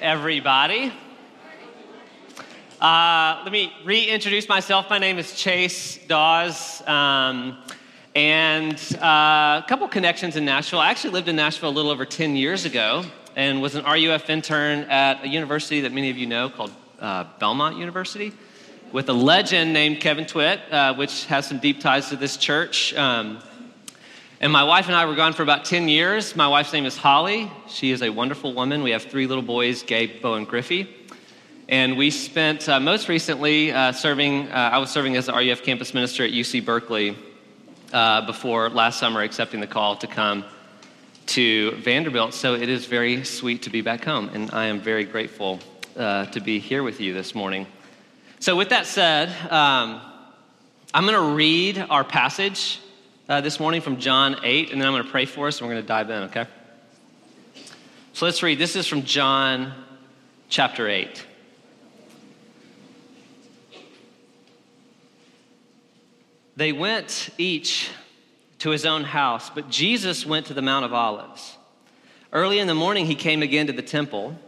everybody. Uh, let me reintroduce myself. My name is Chase Daws. Um, and uh, a couple connections in Nashville. I actually lived in Nashville a little over 10 years ago and was an RUF intern at a university that many of you know called uh, Belmont University with a legend named Kevin Twit, uh, which has some deep ties to this church. Um, and my wife and I were gone for about 10 years. My wife's name is Holly. She is a wonderful woman. We have three little boys, Gabe, Bo, and Griffey. And we spent uh, most recently uh, serving, uh, I was serving as the RUF campus minister at UC Berkeley uh, before last summer accepting the call to come to Vanderbilt. So it is very sweet to be back home. And I am very grateful uh, to be here with you this morning. So, with that said, um, I'm going to read our passage uh, this morning from John 8, and then I'm going to pray for us and we're going to dive in, okay? So let's read. This is from John chapter 8. They went each to his own house, but Jesus went to the Mount of Olives. Early in the morning, he came again to the temple.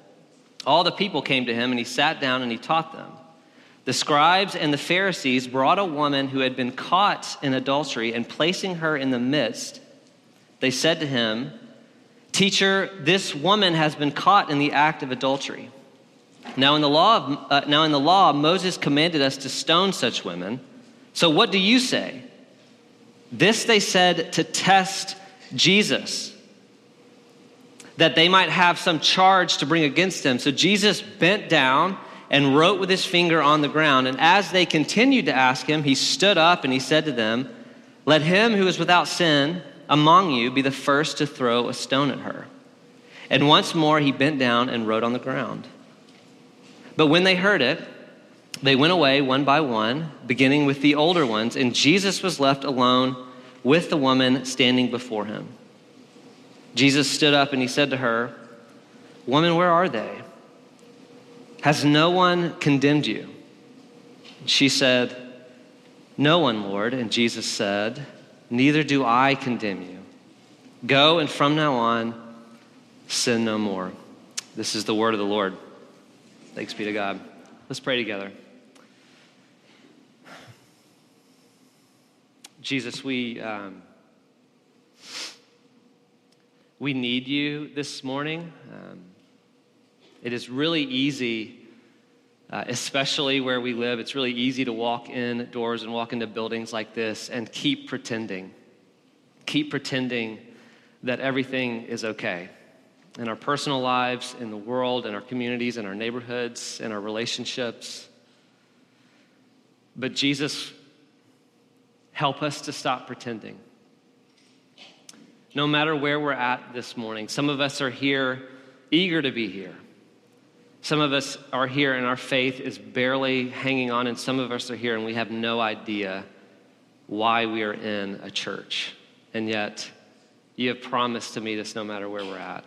All the people came to him, and he sat down and he taught them. The scribes and the Pharisees brought a woman who had been caught in adultery, and placing her in the midst, they said to him, Teacher, this woman has been caught in the act of adultery. Now in the law, of, uh, now in the law, Moses commanded us to stone such women. So what do you say? This they said to test Jesus, that they might have some charge to bring against him. So Jesus bent down and wrote with his finger on the ground. And as they continued to ask him, he stood up and he said to them, Let him who is without sin among you be the first to throw a stone at her. And once more he bent down and wrote on the ground. But when they heard it, they went away one by one, beginning with the older ones, and Jesus was left alone with the woman standing before him. Jesus stood up and he said to her, Woman, where are they? Has no one condemned you? She said, No one, Lord. And Jesus said, Neither do I condemn you. Go and from now on, sin no more. This is the word of the Lord. Thanks be to God. Let's pray together. Jesus, we, um, we need you this morning. Um, it is really easy, uh, especially where we live, it's really easy to walk in doors and walk into buildings like this and keep pretending. Keep pretending that everything is okay in our personal lives, in the world, in our communities, in our neighborhoods, in our relationships. But Jesus, help us to stop pretending. No matter where we're at this morning, some of us are here eager to be here. Some of us are here and our faith is barely hanging on, and some of us are here and we have no idea why we are in a church. And yet, you have promised to meet us no matter where we're at.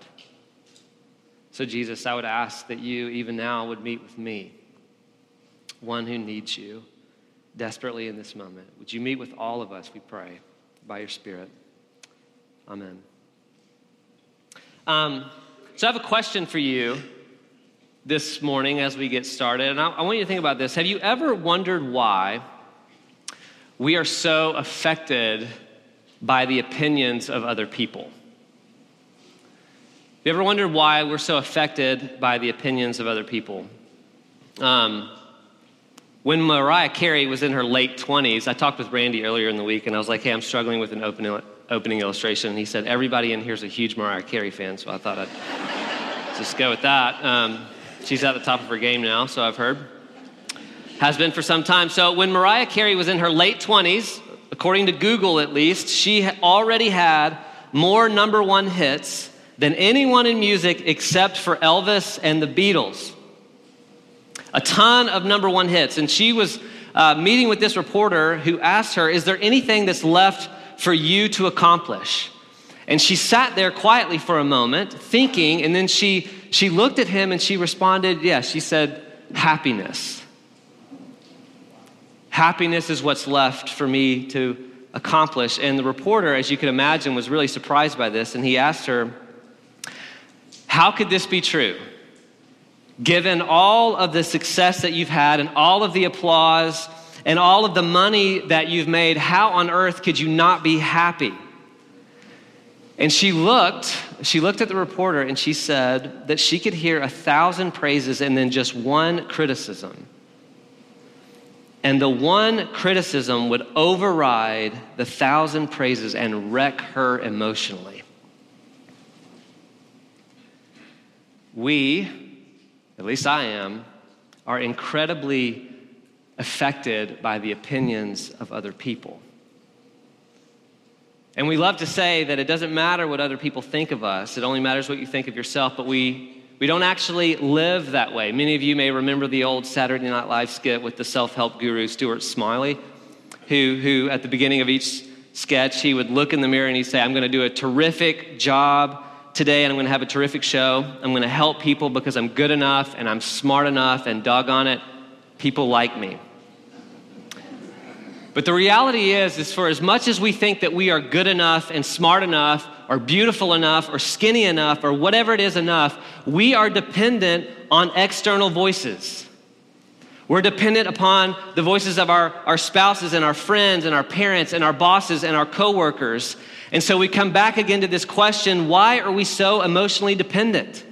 So, Jesus, I would ask that you, even now, would meet with me, one who needs you desperately in this moment. Would you meet with all of us, we pray, by your Spirit? Amen. Um, so, I have a question for you this morning as we get started. And I, I, want you to think about this. Have you ever wondered why we are so affected by the opinions of other people? Have you ever wondered why we're so affected by the opinions of other people? Um, when Mariah Carey was in her late 20s, I talked with Randy earlier in the week and I was like, hey, I'm struggling with an opening, opening illustration. And he said, everybody in here is a huge Mariah Carey fan, so I thought I'd just go with that. Um, She's at the top of her game now, so I've heard. Has been for some time. So when Mariah Carey was in her late 20s, according to Google at least, she already had more number one hits than anyone in music except for Elvis and the Beatles. A ton of number one hits. And she was uh, meeting with this reporter who asked her, Is there anything that's left for you to accomplish? And she sat there quietly for a moment, thinking, and then she, she looked at him and she responded, Yes, yeah, she said, Happiness. Happiness is what's left for me to accomplish. And the reporter, as you can imagine, was really surprised by this, and he asked her, How could this be true? Given all of the success that you've had and all of the applause and all of the money that you've made, how on earth could you not be happy? And she looked, she looked at the reporter and she said that she could hear a thousand praises and then just one criticism. And the one criticism would override the thousand praises and wreck her emotionally. We, at least I am, are incredibly affected by the opinions of other people. And we love to say that it doesn't matter what other people think of us, it only matters what you think of yourself, but we, we don't actually live that way. Many of you may remember the old Saturday Night Live skit with the self help guru Stuart Smalley, who, who at the beginning of each sketch, he would look in the mirror and he'd say, I'm going to do a terrific job today and I'm going to have a terrific show. I'm going to help people because I'm good enough and I'm smart enough and doggone it, people like me. But the reality is, is for as much as we think that we are good enough and smart enough or beautiful enough or skinny enough or whatever it is enough, we are dependent on external voices. We're dependent upon the voices of our, our spouses and our friends and our parents and our bosses and our coworkers. And so we come back again to this question why are we so emotionally dependent?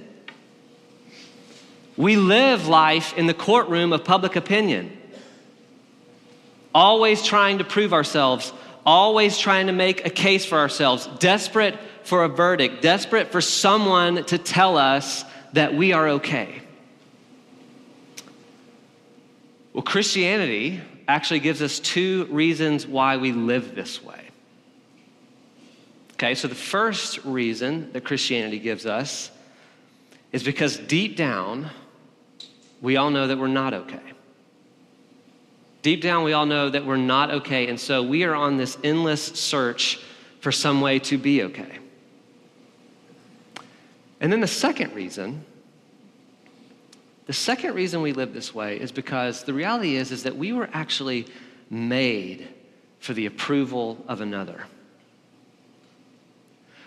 We live life in the courtroom of public opinion always trying to prove ourselves, always trying to make a case for ourselves, desperate for a verdict, desperate for someone to tell us that we are okay. Well, Christianity actually gives us two reasons why we live this way. Okay, so the first reason that Christianity gives us is because deep down, we all know that we're not okay. Deep down, we all know that we're not okay, and so we are on this endless search for some way to be okay. And then the second reason, the second reason we live this way is because the reality is, is that we were actually made for the approval of another.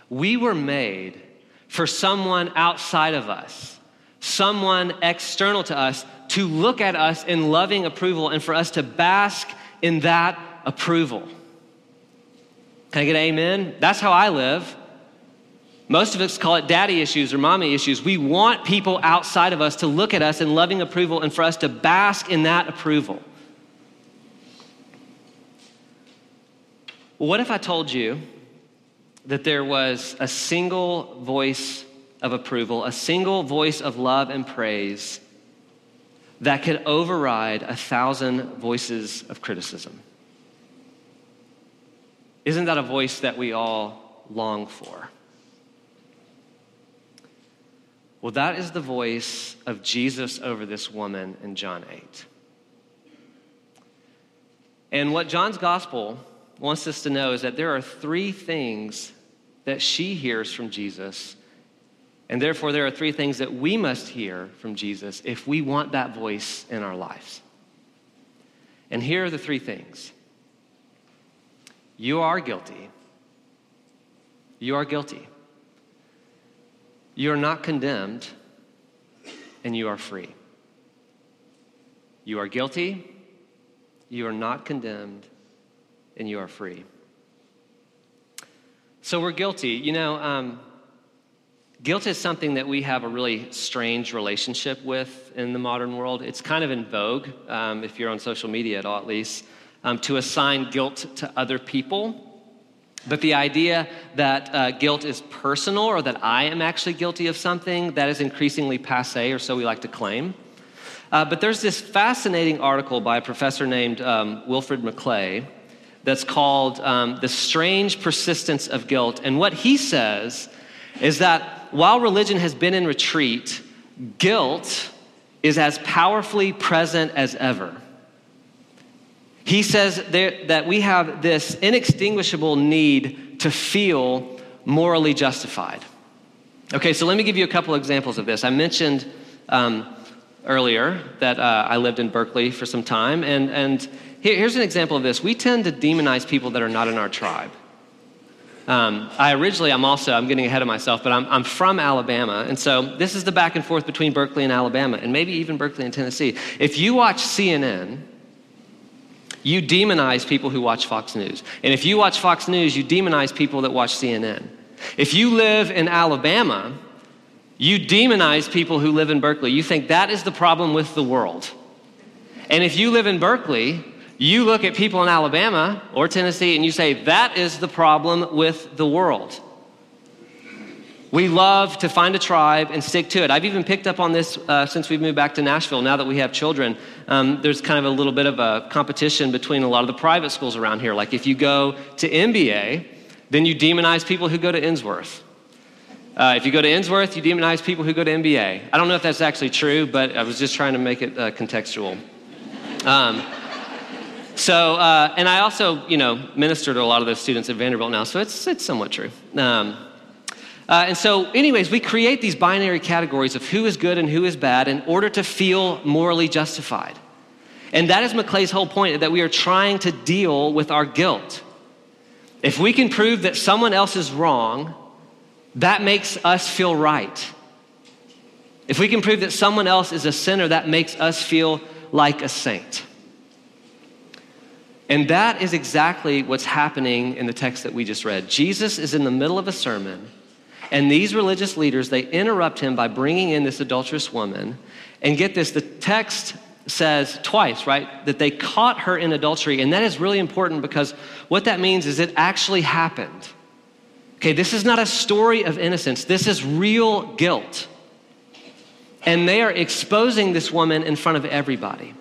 We were made for someone outside of us, someone external to us to look at us in loving approval and for us to bask in that approval. Can I get amen? That's how I live. Most of us call it daddy issues or mommy issues. We want people outside of us to look at us in loving approval and for us to bask in that approval. what if I told you that there was a single voice of approval, a single voice of love and praise that could override a thousand voices of criticism. Isn't that a voice that we all long for? Well, that is the voice of Jesus over this woman in John 8. And what John's gospel wants us to know is that there are three things that she hears from Jesus and therefore, there are three things that we must hear from Jesus if we want that voice in our lives. And here are the three things you are guilty. You are guilty. You are not condemned, and you are free. You are guilty, you are not condemned, and you are free. So we're guilty. You know, um, Guilt is something that we have a really strange relationship with in the modern world. It's kind of in vogue, um, if you're on social media at all, at least, um, to assign guilt to other people. But the idea that uh, guilt is personal or that I am actually guilty of something, that is increasingly passe, or so we like to claim. Uh, but there's this fascinating article by a professor named um, Wilfred McClay that's called um, The Strange Persistence of Guilt. And what he says is that while religion has been in retreat, guilt is as powerfully present as ever. He says there, that we have this inextinguishable need to feel morally justified. Okay, so let me give you a couple examples of this. I mentioned um, earlier that uh, I lived in Berkeley for some time, and, and here, here's an example of this. We tend to demonize people that are not in our tribe. Um, I originally, I'm also, I'm getting ahead of myself, but I'm, I'm from Alabama. And so this is the back and forth between Berkeley and Alabama, and maybe even Berkeley and Tennessee. If you watch CNN, you demonize people who watch Fox News. And if you watch Fox News, you demonize people that watch CNN. If you live in Alabama, you demonize people who live in Berkeley. You think that is the problem with the world. And if you live in Berkeley, you look at people in Alabama or Tennessee and you say, that is the problem with the world. We love to find a tribe and stick to it. I've even picked up on this uh, since we've moved back to Nashville. Now that we have children, um, there's kind of a little bit of a competition between a lot of the private schools around here. Like if you go to MBA, then you demonize people who go to Ensworth. Uh, if you go to Ensworth, you demonize people who go to MBA. I don't know if that's actually true, but I was just trying to make it uh, contextual. Um, so, uh, and I also, you know, minister to a lot of those students at Vanderbilt now, so it's, it's somewhat true. Um, uh, and so, anyways, we create these binary categories of who is good and who is bad in order to feel morally justified. And that is McClay's whole point that we are trying to deal with our guilt. If we can prove that someone else is wrong, that makes us feel right. If we can prove that someone else is a sinner, that makes us feel like a saint. And that is exactly what's happening in the text that we just read. Jesus is in the middle of a sermon, and these religious leaders, they interrupt him by bringing in this adulterous woman. And get this, the text says twice, right, that they caught her in adultery. And that is really important because what that means is it actually happened. Okay, this is not a story of innocence, this is real guilt. And they are exposing this woman in front of everybody.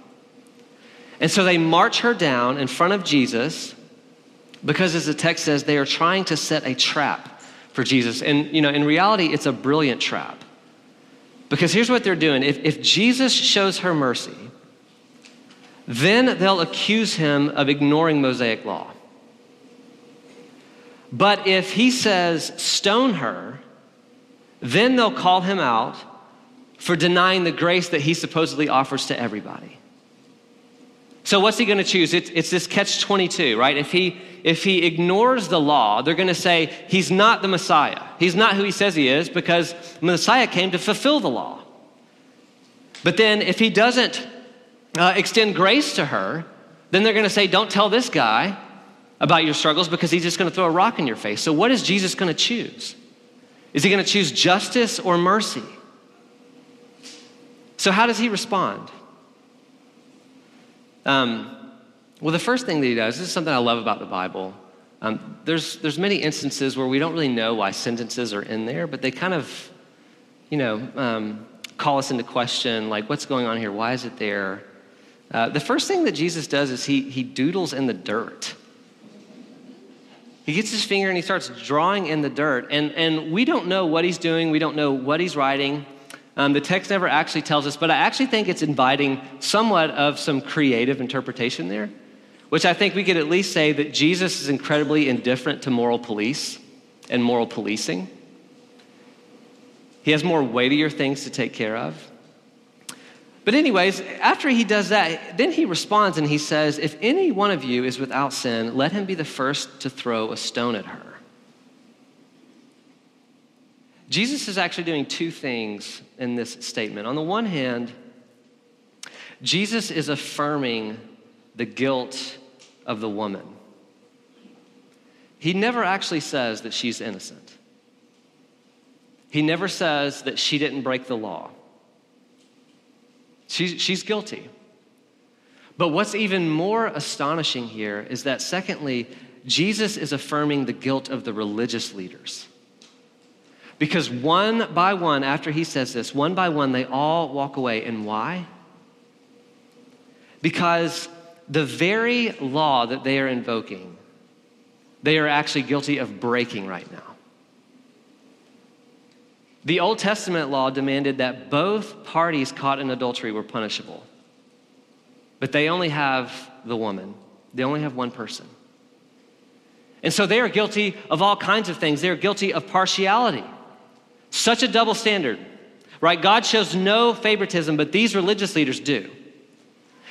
And so they march her down in front of Jesus because, as the text says, they are trying to set a trap for Jesus. And, you know, in reality, it's a brilliant trap. Because here's what they're doing if, if Jesus shows her mercy, then they'll accuse him of ignoring Mosaic law. But if he says, stone her, then they'll call him out for denying the grace that he supposedly offers to everybody. So what's he going to choose? It's, it's this catch 22, right? If he, if he ignores the law, they're going to say he's not the Messiah. He's not who he says he is because Messiah came to fulfill the law. But then if he doesn't uh, extend grace to her, then they're going to say, don't tell this guy about your struggles because he's just going to throw a rock in your face. So what is Jesus going to choose? Is he going to choose justice or mercy? So how does he respond? Um, well, the first thing that he does, this is something I love about the Bible. Um, there's, there's many instances where we don't really know why sentences are in there, but they kind of, you know, um, call us into question, like, what's going on here? Why is it there? Uh, the first thing that Jesus does is he, he doodles in the dirt. He gets his finger and he starts drawing in the dirt. And, and we don't know what he's doing, we don't know what he's writing. Um, the text never actually tells us, but I actually think it's inviting somewhat of some creative interpretation there, which I think we could at least say that Jesus is incredibly indifferent to moral police and moral policing. He has more weightier things to take care of. But, anyways, after he does that, then he responds and he says, If any one of you is without sin, let him be the first to throw a stone at her. Jesus is actually doing two things in this statement. On the one hand, Jesus is affirming the guilt of the woman. He never actually says that she's innocent. He never says that she didn't break the law. She's, guilty. But what's even more astonishing here is that, secondly, Jesus is affirming the guilt of the religious leaders. Because one by one, after he says this, one by one, they all walk away. And why? Because the very law that they are invoking, they are actually guilty of breaking right now. The Old Testament law demanded that both parties caught in adultery were punishable. But they only have the woman, they only have one person. And so they are guilty of all kinds of things. They are guilty of partiality. Such a double standard, right? God shows no favoritism, but these religious leaders do.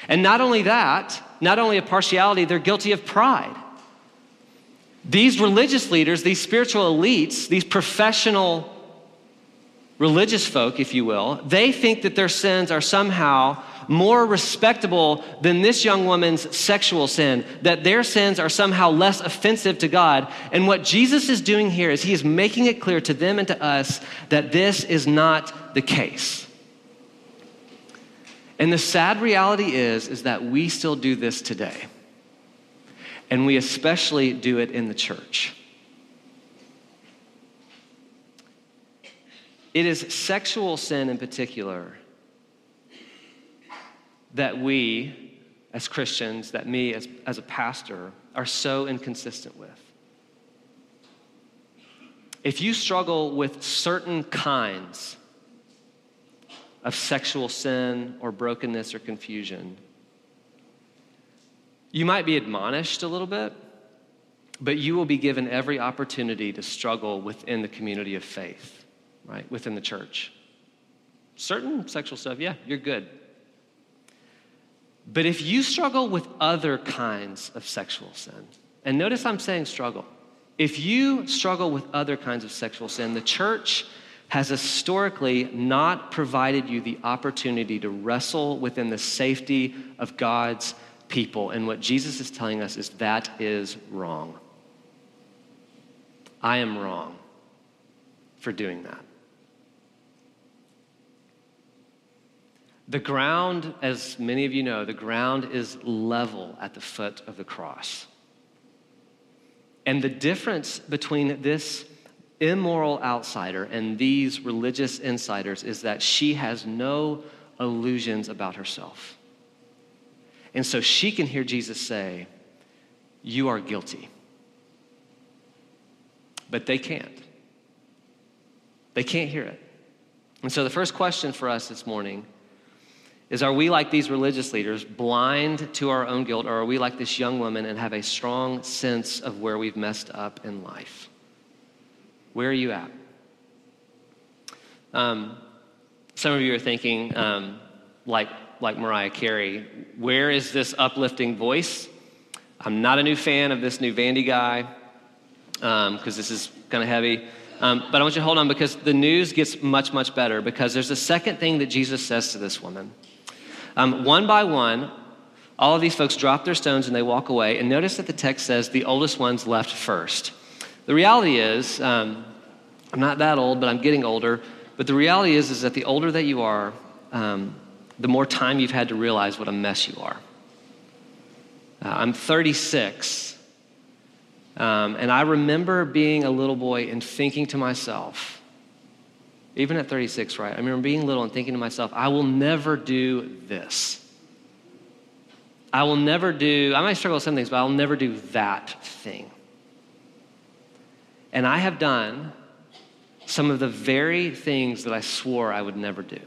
And not only that, not only of partiality, they're guilty of pride. These religious leaders, these spiritual elites, these professional religious folk, if you will, they think that their sins are somehow more respectable than this young woman's sexual sin, that their sins are somehow less offensive to God. And what Jesus is doing here is he is making it clear to them and to us that this is not the case. And the sad reality is is that we still do this today. And we especially do it in the church. It is sexual sin in particular that we, as Christians, that me as, as a pastor, are so inconsistent with. If you struggle with certain kinds of sexual sin or brokenness or confusion, you might be admonished a little bit, but you will be given every opportunity to struggle within the community of faith right, within the church. Certain sexual stuff, yeah, you're good. But if you struggle with other kinds of sexual sin, and notice I'm saying struggle, if you struggle with other kinds of sexual sin, the church has historically not provided you the opportunity to wrestle within the safety of God's people. And what Jesus is telling us is that is wrong. I am wrong for doing that. The ground, as many of you know, the ground is level at the foot of the cross. And the difference between this immoral outsider and these religious insiders is that she has no illusions about herself. And so she can hear Jesus say, You are guilty. But they can't. They can't hear it. And so the first question for us this morning is are we like these religious leaders, blind to our own guilt, or are we like this young woman and have a strong sense of where we've messed up in life? Where are you at? Um, some of you are thinking, um, like, like Mariah Carey, where is this uplifting voice? I'm not a new fan of this new Vandy guy because um, this is kind of heavy. Um, but I want you to hold on because the news gets much, much better because there's a second thing that Jesus says to this woman. Um, one by one, all of these folks drop their stones and they walk away. And notice that the text says the oldest ones left first. The reality is, um, I'm not that old, but I'm getting older. But the reality is, is that the older that you are, um, the more time you've had to realize what a mess you are. Uh, I'm 36, um, and I remember being a little boy and thinking to myself, even at 36, right? I remember being little and thinking to myself, I will never do this. I will never do, I might struggle with some things, but I'll never do that thing. And I have done some of the very things that I swore I would never do.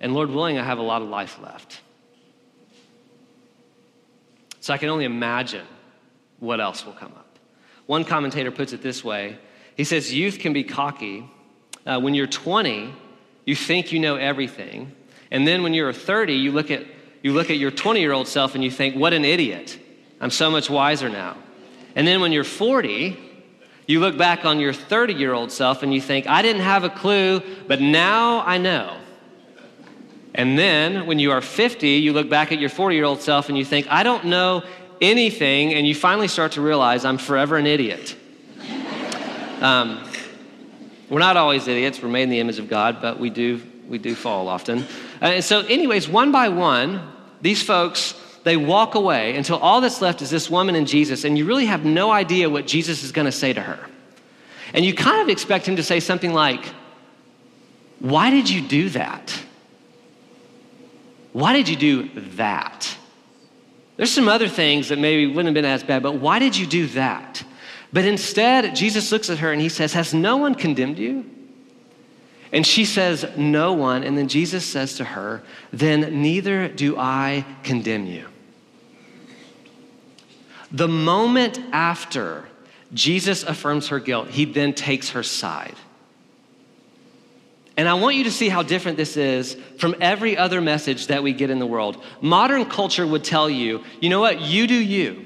And Lord willing, I have a lot of life left. So I can only imagine what else will come up. One commentator puts it this way he says youth can be cocky. Uh, when you're 20, you think you know everything. And then when you're 30, you look at, you look at your 20 year old self and you think, what an idiot. I'm so much wiser now. And then when you're 40, you look back on your 30 year old self and you think, I didn't have a clue, but now I know. And then when you are 50, you look back at your 40 year old self and you think, I don't know anything. And you finally start to realize I'm forever an idiot. Um, we're not always idiots. We're made in the image of God, but we do, we do fall often. Uh, and so, anyways, one by one, these folks, they walk away until all that's left is this woman and Jesus, and you really have no idea what Jesus is going to say to her. And you kind of expect him to say something like, Why did you do that? Why did you do that? There's some other things that maybe wouldn't have been as bad, but why did you do that? But instead, Jesus looks at her and he says, Has no one condemned you? And she says, No one. And then Jesus says to her, Then neither do I condemn you. The moment after Jesus affirms her guilt, he then takes her side. And I want you to see how different this is from every other message that we get in the world. Modern culture would tell you, you know what, you do you.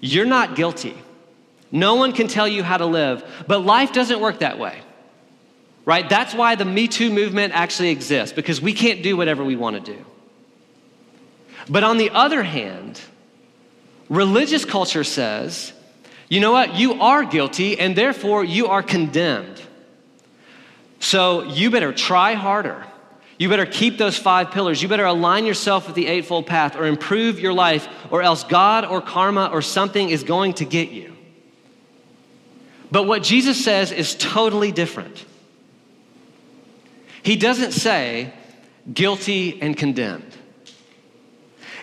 You're not guilty. No one can tell you how to live, but life doesn't work that way. Right? That's why the Me Too movement actually exists, because we can't do whatever we want to do. But on the other hand, religious culture says, you know what, you are guilty, and therefore you are condemned. So you better try harder. You better keep those five pillars. You better align yourself with the Eightfold Path or improve your life, or else God or karma or something is going to get you. But what Jesus says is totally different. He doesn't say guilty and condemned.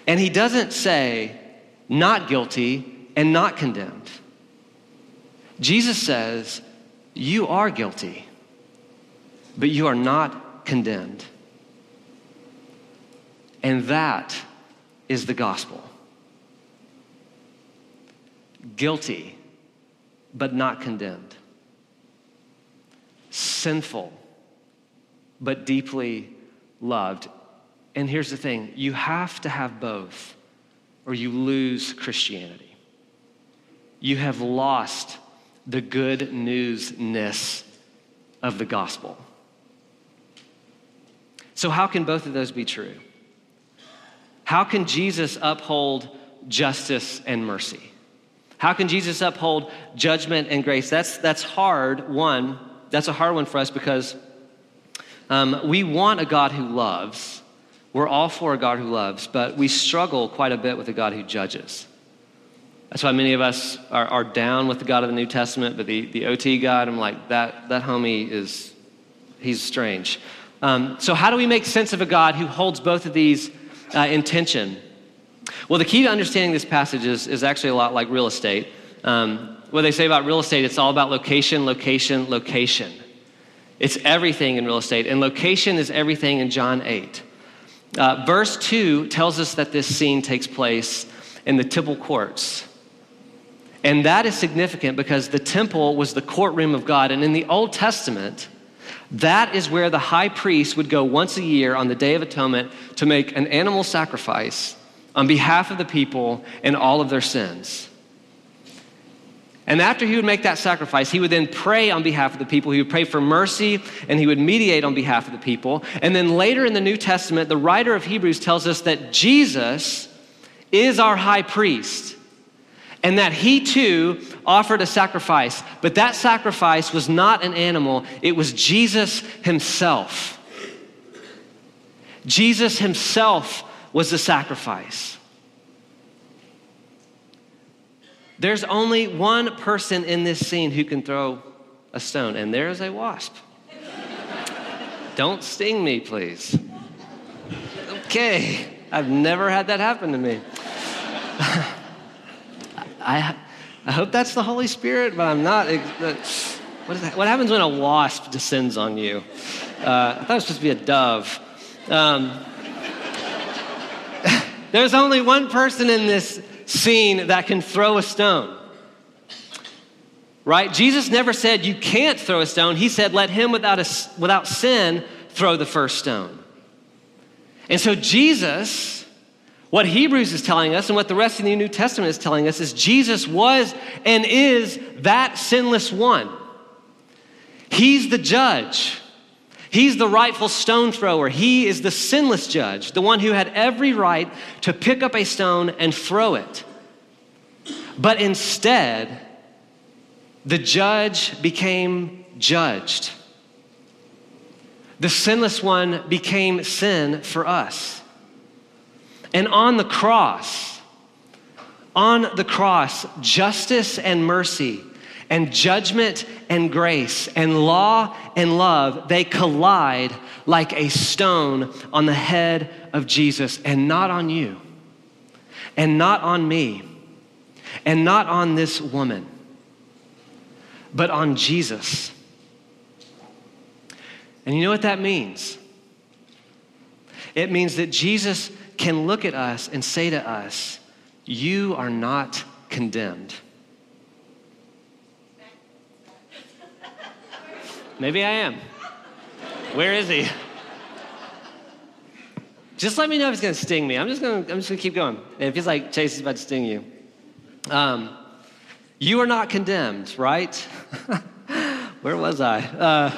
And he doesn't say not guilty and not condemned. Jesus says, You are guilty but you are not condemned. And that is the gospel. Guilty, but not condemned. Sinful, but deeply loved. And here's the thing you have to have both, or you lose Christianity. You have lost the good newsness of the gospel. So, how can both of those be true? How can Jesus uphold justice and mercy? How can Jesus uphold judgment and grace? That's, that's hard, one. That's a hard one for us because um, we want a God who loves. We're all for a God who loves, but we struggle quite a bit with a God who judges. That's why many of us are, are down with the God of the New Testament, but the, the OT God, I'm like, that, that homie is, he's strange. Um, so, how do we make sense of a God who holds both of these uh, in tension? Well, the key to understanding this passage is, is actually a lot like real estate. Um, what they say about real estate, it's all about location, location, location. It's everything in real estate, and location is everything in John 8. Uh, verse 2 tells us that this scene takes place in the temple courts. And that is significant because the temple was the courtroom of God. And in the Old Testament, that is where the high priest would go once a year on the Day of Atonement to make an animal sacrifice on behalf of the people and all of their sins. And after he would make that sacrifice, he would then pray on behalf of the people. He would pray for mercy and he would mediate on behalf of the people. And then later in the New Testament, the writer of Hebrews tells us that Jesus is our high priest and that he too offered a sacrifice. But that sacrifice was not an animal, it was Jesus himself. Jesus himself was the sacrifice. There's only one person in this scene who can throw a stone, and there is a wasp. Don't sting me, please. Okay, I've never had that happen to me. I, I hope that's the Holy Spirit, but I'm not. What, is that? what happens when a wasp descends on you? Uh, I thought it was supposed to be a dove. Um, there's only one person in this scene that can throw a stone. Right? Jesus never said you can't throw a stone. He said, let him without, a, without sin throw the first stone. And so Jesus what Hebrews is telling us and what the rest of the New Testament is telling us is Jesus was and is that sinless one. He's the judge. He's the rightful stone thrower. He is the sinless judge, the one who had every right to pick up a stone and throw it. But instead, the judge became judged. The sinless one became sin for us. And on the cross, on the cross, justice and mercy and judgment and grace and law and love, they collide like a stone on the head of Jesus and not on you and not on me and not on this woman. but on Jesus. And you know what that means? It means that Jesus can look at us and say to us, You are not condemned. Maybe I am. Where is he? Just let me know if he's gonna sting me. I'm just gonna, I'm just gonna keep going. If he's like, Chase is about to sting you. Um, you are not condemned, right? Where was I? Uh,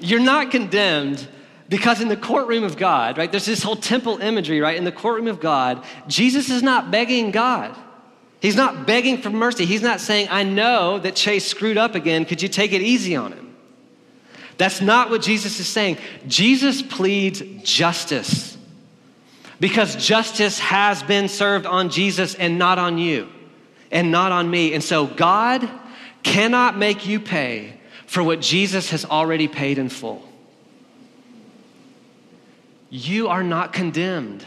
you're not condemned because in the courtroom of God, right, there's this whole temple imagery, right? In the courtroom of God, Jesus is not begging God. He's not begging for mercy. He's not saying, I know that Chase screwed up again. Could you take it easy on him? That's not what Jesus is saying. Jesus pleads justice because justice has been served on Jesus and not on you and not on me. And so God cannot make you pay for what Jesus has already paid in full. You are not condemned.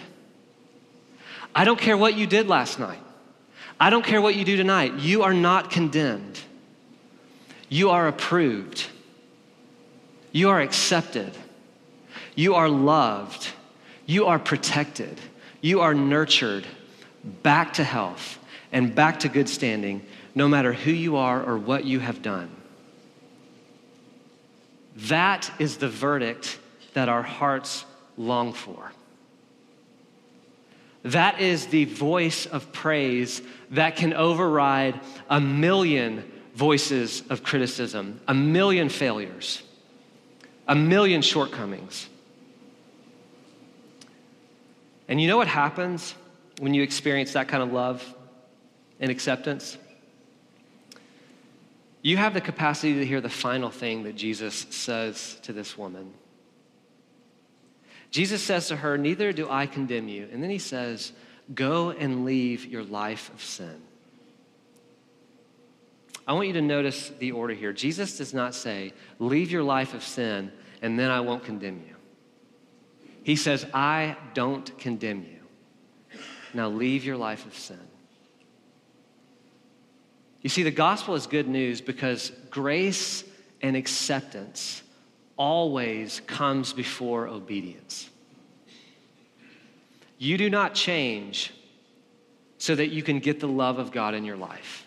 I don't care what you did last night. I don't care what you do tonight. You are not condemned. You are approved. You are accepted. You are loved. You are protected. You are nurtured back to health and back to good standing, no matter who you are or what you have done. That is the verdict that our hearts long for. That is the voice of praise that can override a million voices of criticism, a million failures, a million shortcomings. And you know what happens when you experience that kind of love and acceptance? You have the capacity to hear the final thing that Jesus says to this woman. Jesus says to her, Neither do I condemn you. And then he says, Go and leave your life of sin. I want you to notice the order here. Jesus does not say, Leave your life of sin, and then I won't condemn you. He says, I don't condemn you. Now leave your life of sin. You see, the gospel is good news because grace and acceptance always comes before obedience. You do not change so that you can get the love of God in your life.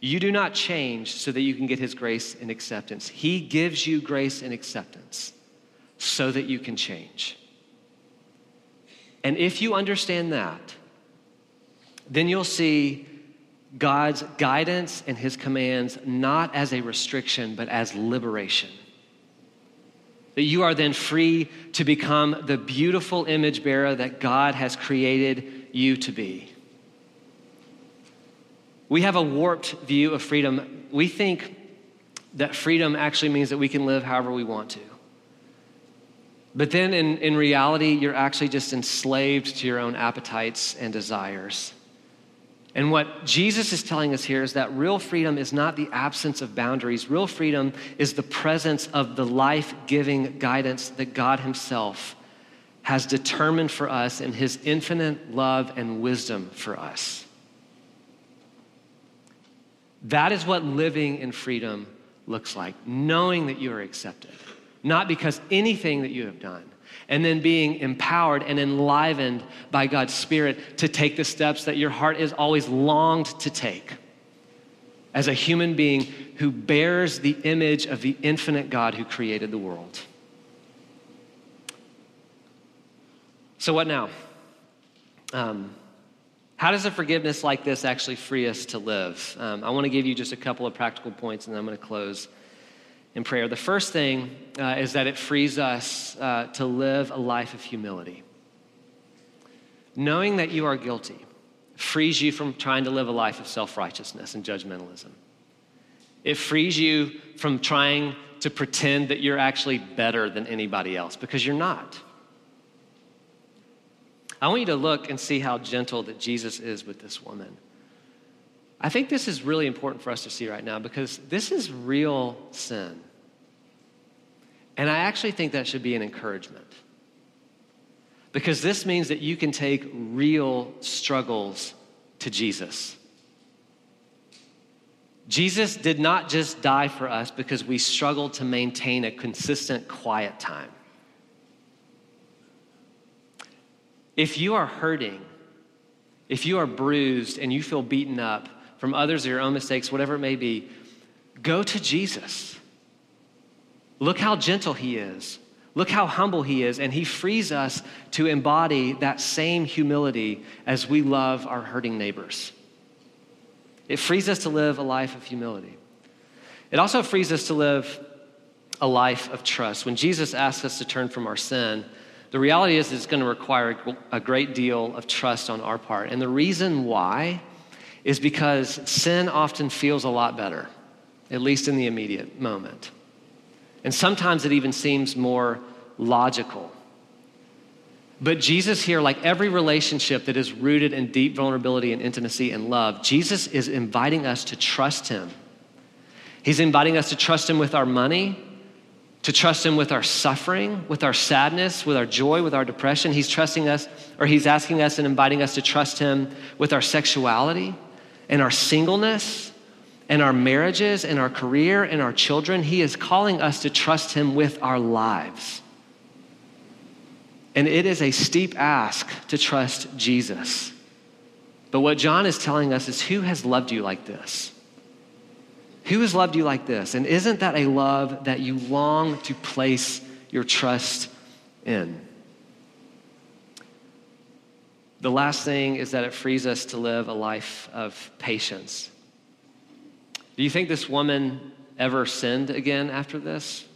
You do not change so that you can get His grace and acceptance. He gives you grace and acceptance so that you can change. And if you understand that, then you'll see God's guidance and His commands not as a restriction, but as liberation. That you are then free to become the beautiful image bearer that God has created you to be. We have a warped view of freedom. We think that freedom actually means that we can live however we want to. But then in, in reality, you're actually just enslaved to your own appetites and desires. And what Jesus is telling us here is that real freedom is not the absence of boundaries. Real freedom is the presence of the life giving guidance that God Himself has determined for us in His infinite love and wisdom for us. That is what living in freedom looks like, knowing that you are accepted, not because anything that you have done, and then being empowered and enlivened by God's Spirit to take the steps that your heart is always longed to take as a human being who bears the image of the infinite God who created the world. So, what now? Um, how does a forgiveness like this actually free us to live? Um, I want to give you just a couple of practical points and then I'm going to close in prayer. The first thing uh, is that it frees us uh, to live a life of humility. Knowing that you are guilty frees you from trying to live a life of self righteousness and judgmentalism. It frees you from trying to pretend that you're actually better than anybody else because you're not. I want you to look and see how gentle that Jesus is with this woman. I think this is really important for us to see right now because this is real sin. And I actually think that should be an encouragement. Because this means that you can take real struggles to Jesus. Jesus did not just die for us because we struggled to maintain a consistent quiet time. If you are hurting, if you are bruised and you feel beaten up from others or your own mistakes, whatever it may be, go to Jesus. Look how gentle he is. Look how humble he is. And he frees us to embody that same humility as we love our hurting neighbors. It frees us to live a life of humility. It also frees us to live a life of trust. When Jesus asks us to turn from our sin, the reality is it's going to require a great deal of trust on our part. And the reason why is because sin often feels a lot better, at least in the immediate moment. And sometimes it even seems more logical. But Jesus here, like every relationship that is rooted in deep vulnerability and intimacy and love, Jesus is inviting us to trust him. He's inviting us to trust him with our money, to trust him with our suffering, with our sadness, with our joy, with our depression. He's trusting us, or he's asking us and inviting us to trust him with our sexuality and our singleness and our marriages and our career and our children. He is calling us to trust Him with our lives. And it is a steep ask to trust Jesus. But what John is telling us is who has loved you like this? Who has loved you like this? And isn't that a love that you long to place your trust in? The last thing is that it frees us to live a life of patience. Do you think this woman ever sinned again after this?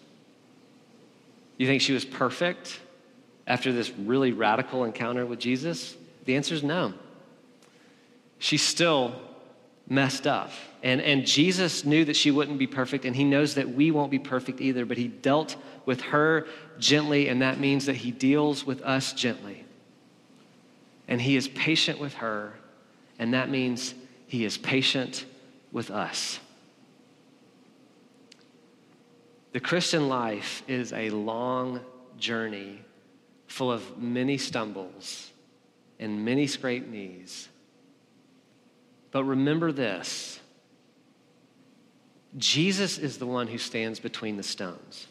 You think she was perfect after this really radical encounter with Jesus? The answer is no. She's still messed up. And, and Jesus knew that she wouldn't be perfect, and he knows that we won't be perfect either, but he dealt with her gently, and that means that he deals with us gently. And he is patient with her, and that means he is patient with us. The Christian life is a long journey full of many stumbles and many scraped knees. But remember this Jesus is the one who stands between the stones.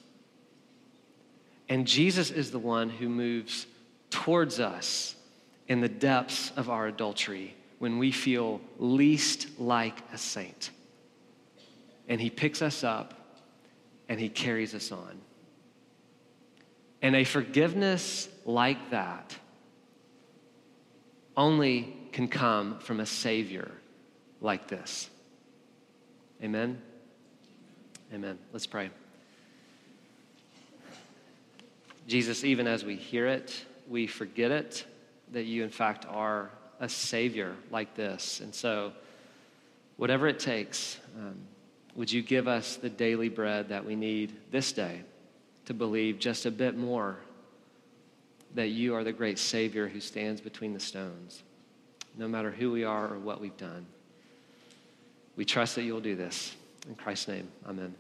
And Jesus is the one who moves towards us in the depths of our adultery when we feel least like a saint. And he picks us up and He carries us on. And a forgiveness like that only can come from a Savior like this. Amen? Amen. Let's pray. Jesus, even as we hear it, we forget it, that you, in fact, are a Savior like this. And so, whatever it takes, um, would you give us the daily bread that we need this day to believe just a bit more that you are the great Savior who stands between the stones, no matter who we are or what we've done? We trust that you'll do this. In Christ's name, amen.